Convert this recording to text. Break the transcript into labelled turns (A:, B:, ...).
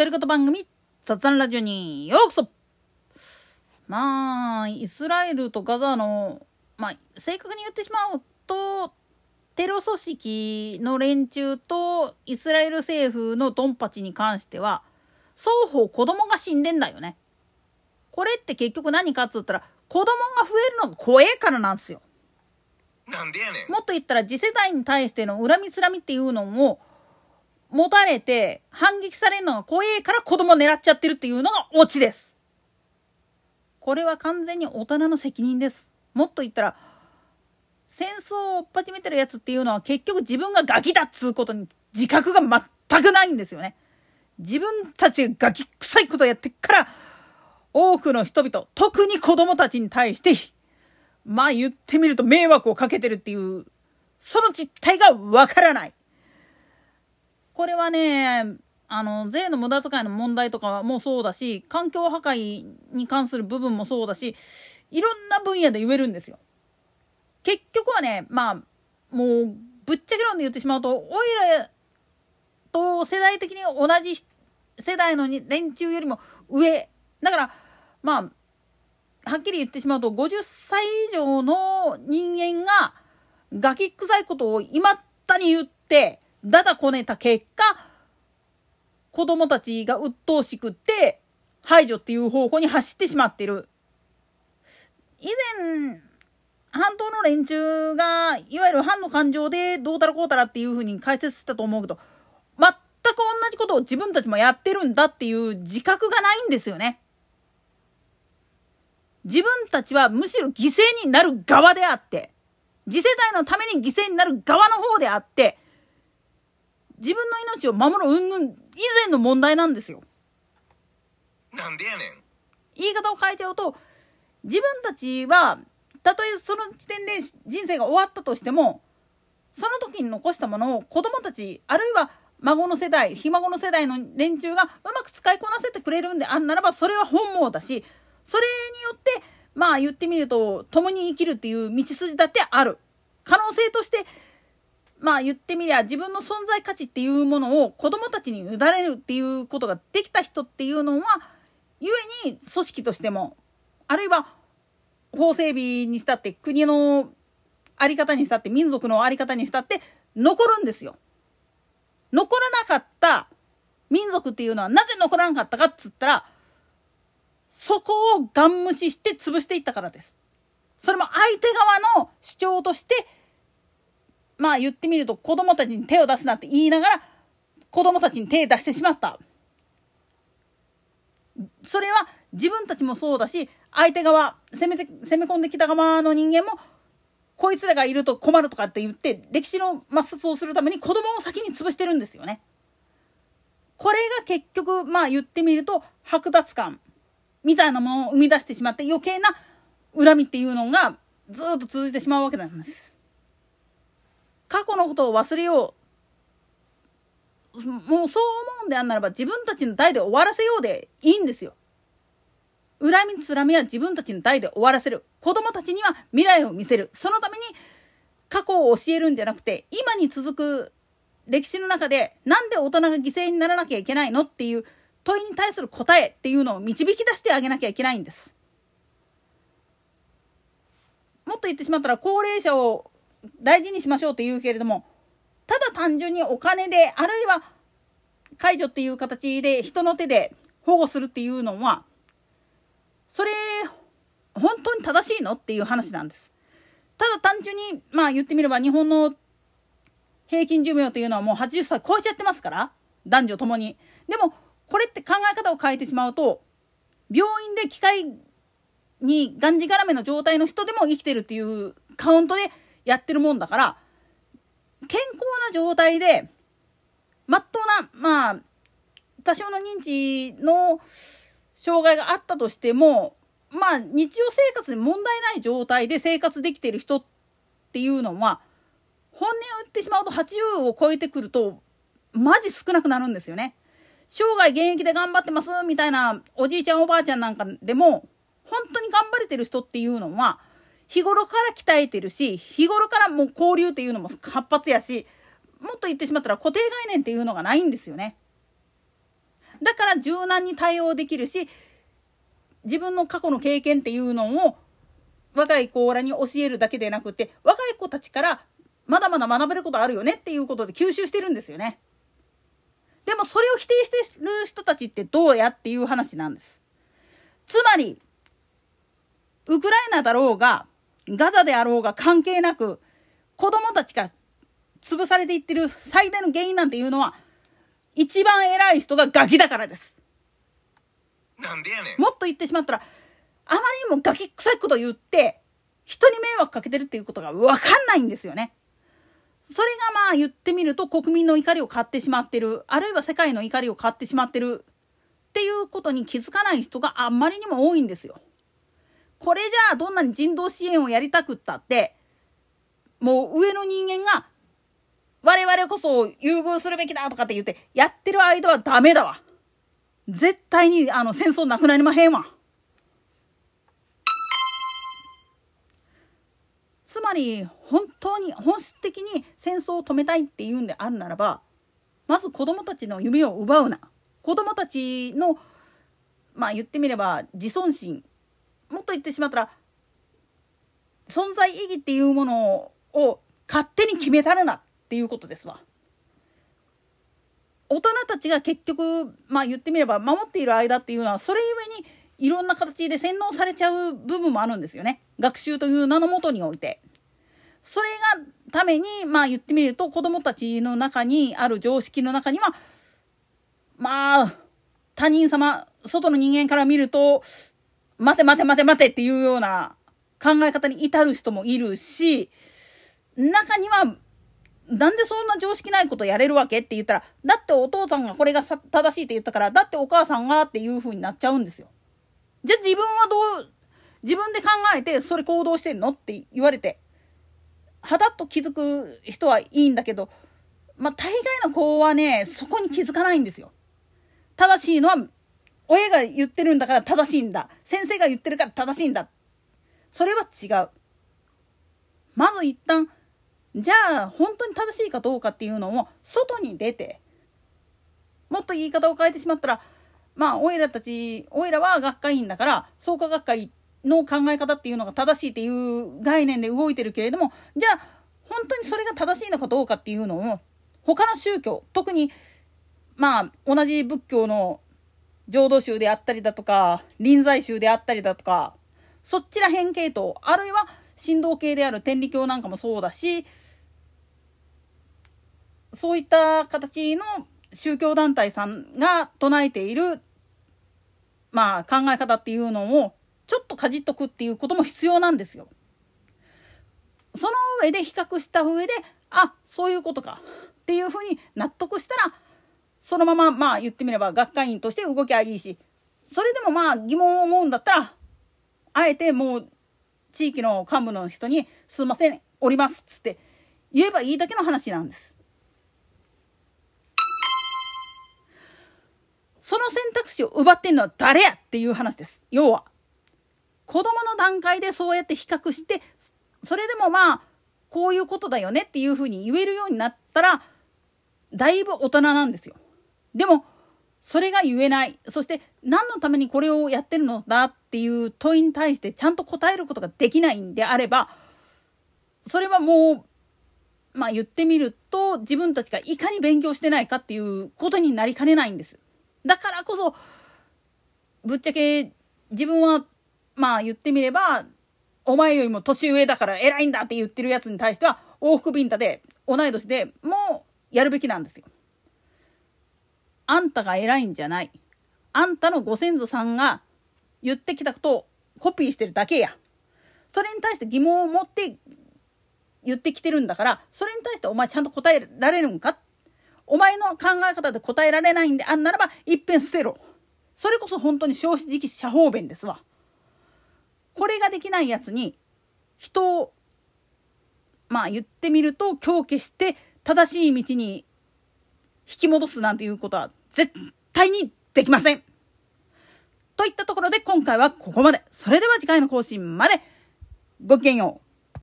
A: 独り言番組雑談ラジオにようこそまあイスラエルとガザのまあ正確に言ってしまうとテロ組織の連中とイスラエル政府のドンパチに関しては双方子供が死んでんだよね。これって結局何かっつったら子供が増えるのが怖えからなんですよ。
B: なんでやねん
A: もっと言ったら次世代に対しての恨みつらみっていうのを持たれて反撃されるのが怖えから子供狙っちゃってるっていうのがオチです。これは完全に大人の責任です。もっと言ったら戦争を追っ始めてるやつっていうのは結局自分がガキだっつうことに自覚が全くないんですよね。自分たちがガキ臭いことやってっから多くの人々特に子供たちに対してまあ言ってみると迷惑をかけてるっていうその実態がわからない。これはねあの税の無駄遣いの問題とかもそうだし環境破壊に関する部分もそうだしいろんな分野で言えるんですよ。結局はねまあもうぶっちゃけ論で言ってしまうとおいらと世代的に同じ世代の連中よりも上だからまあはっきり言ってしまうと50歳以上の人間がガキ臭いことをいまったに言ってだだこねた結果子供たちが鬱陶しくって排除っていう方向に走ってしまってる。以前半島の連中がいわゆる反の感情でどうたらこうたらっていうふうに解説したと思うけど全く同じことを自分たちもやってるんだっていう自覚がないんですよね。自分たちはむしろ犠牲になる側であって次世代のために犠牲になる側の方であって自分の命を守る云々以前の問題なんですよ。
B: なんでやねん
A: 言い方を変えちゃうと自分たちはたとえその時点で人生が終わったとしてもその時に残したものを子供たちあるいは孫の世代ひ孫の世代の連中がうまく使いこなせてくれるんであんならばそれは本望だしそれによってまあ言ってみると共に生きるっていう道筋だってある可能性とまあ言ってみりゃ自分の存在価値っていうものを子供たちに委ねるっていうことができた人っていうのは故に組織としてもあるいは法整備にしたって国の在り方にしたって民族の在り方にしたって残るんですよ。残らなかった民族っていうのはなぜ残らなかったかっつったらそこをガン無視して潰していったからです。それも相手側の主張としてまあ言ってみると子供たちに手を出すなって言いながら子供たちに手出してしまった。それは自分たちもそうだし相手側攻めて攻め込んできた側の人間もこいつらがいると困るとかって言って歴史の抹殺をするために子供を先に潰してるんですよね。これが結局まあ言ってみると剥奪感みたいなものを生み出してしまって余計な恨みっていうのがずっと続いてしまうわけなんです。過去のことを忘れようもうそう思うんであんならば自分たちの代で終わらせようでいいんですよ。恨みつらみは自分たちの代で終わらせる子供たちには未来を見せるそのために過去を教えるんじゃなくて今に続く歴史の中でなんで大人が犠牲にならなきゃいけないのっていう問いに対する答えっていうのを導き出してあげなきゃいけないんです。もっと言ってしまったら高齢者を大事にしましょうって言うけれどもただ単純にお金であるいは解除っていう形で人の手で保護するっていうのはそれ本当に正しいのっていう話なんです。ただ単純にまあ言ってみれば日本の平均寿命っていうのはもう80歳超えちゃってますから男女ともに。でもこれって考え方を変えてしまうと病院で機械にがんじがらめの状態の人でも生きてるっていうカウントでやってるもんだから健康な状態でまっとうなまあ多少の認知の障害があったとしてもまあ日常生活に問題ない状態で生活できてる人っていうのは本音を言ってしまうと80を超えてくるとマジ少なくなるんですよね。生涯現役で頑張ってますみたいなおじいちゃんおばあちゃんなんかでも本当に頑張れてる人っていうのは日頃から鍛えてるし日頃からもう交流っていうのも活発やしもっと言ってしまったら固定概念っていうのがないんですよね。だから柔軟に対応できるし自分の過去の経験っていうのを若い子らに教えるだけでなくて若い子たちからまだまだ学べることあるよねっていうことで吸収してるんですよね。でもそれを否定してる人たちってどうやっていう話なんです。つまりウクライナだろうがガザであろうが関係なく子供たちが潰されていってる最大の原因なんていうのは一番偉い人がガキだからです。
B: なんでやねん。
A: もっと言ってしまったらあまりにもガキ臭いこと言って人に迷惑かけてるっていうことが分かんないんですよね。それがまあ言ってみると国民の怒りを買ってしまってるあるいは世界の怒りを買ってしまってるっていうことに気づかない人があんまりにも多いんですよ。これじゃあどんなに人道支援をやりたくったってもう上の人間が我々こそ優遇するべきだとかって言ってやってる間はダメだわ。絶対にあの戦争なくなりまへんわ。つまり本当に本質的に戦争を止めたいっていうんであるならばまず子どもたちの夢を奪うな子どもたちのまあ言ってみれば自尊心もっと言ってしまったら存在意義っていうものを勝手に決めたるなっていうことですわ。大人たちが結局まあ言ってみれば守っている間っていうのはそれゆえにいろんな形で洗脳されちゃう部分もあるんですよね学習という名のもとにおいて。それがためにまあ言ってみると子どもたちの中にある常識の中にはまあ他人様外の人間から見ると待て待て待て待てっていうような考え方に至る人もいるし中にはなんでそんな常識ないことやれるわけって言ったらだってお父さんがこれが正しいって言ったからだってお母さんがっていう風になっちゃうんですよ。じゃあ自分はどう自分で考えてそれ行動してんのって言われてはだっと気づく人はいいんだけどまあ大概の子はねそこに気づかないんですよ。正しいのは親が言ってるんだから正しいんだ先生が言ってるから正しいんだそれは違う。まず一旦じゃあ本当に正しいかどうかっていうのを外に出てもっと言い方を変えてしまったらまあおいらたちおいらは学会員だから創価学会の考え方っていうのが正しいっていう概念で動いてるけれどもじゃあ本当にそれが正しいのかどうかっていうのを他の宗教特にまあ同じ仏教の浄土宗であったりだとか臨済宗であったりだとかそっちら辺系統あるいは神道系である天理教なんかもそうだしそういった形の宗教団体さんが唱えているまあ考え方っていうのをちょっとかじっとくっていうことも必要なんですよ。その上で比較した上であそういうことかっていうふうに納得したらそのまままあ言ってみれば学会員として動きゃいいしそれでもまあ疑問を思うんだったらあえてもう地域の幹部の人に「すいませんおります」っつって言えばいいだけの話なんです。その選択肢を奪ってんのは誰やっていう話です。要は。子供の段階でそうやって比較して、それでもまあ、こういうことだよねっていうふうに言えるようになったら、だいぶ大人なんですよ。でも、それが言えない。そして、何のためにこれをやってるのだっていう問いに対してちゃんと答えることができないんであれば、それはもう、まあ言ってみると、自分たちがいかに勉強してないかっていうことになりかねないんです。だからこそぶっちゃけ自分はまあ言ってみればお前よりも年上だから偉いんだって言ってるやつに対しては往復ビンタで同い年でもうやるべきなんですよ。あんたが偉いんじゃない。あんたのご先祖さんが言ってきたことをコピーしてるだけや。それに対して疑問を持って言ってきてるんだからそれに対してお前ちゃんと答えられるんか？お前の考え方で答えられないんであんならばいっぺん捨てろ。それこそ本当に消費時期遮方弁ですわ。これができないやつに人をまあ言ってみると強化して正しい道に引き戻すなんていうことは絶対にできません。といったところで今回はここまで。それでは次回の更新まで。ごきげんよう。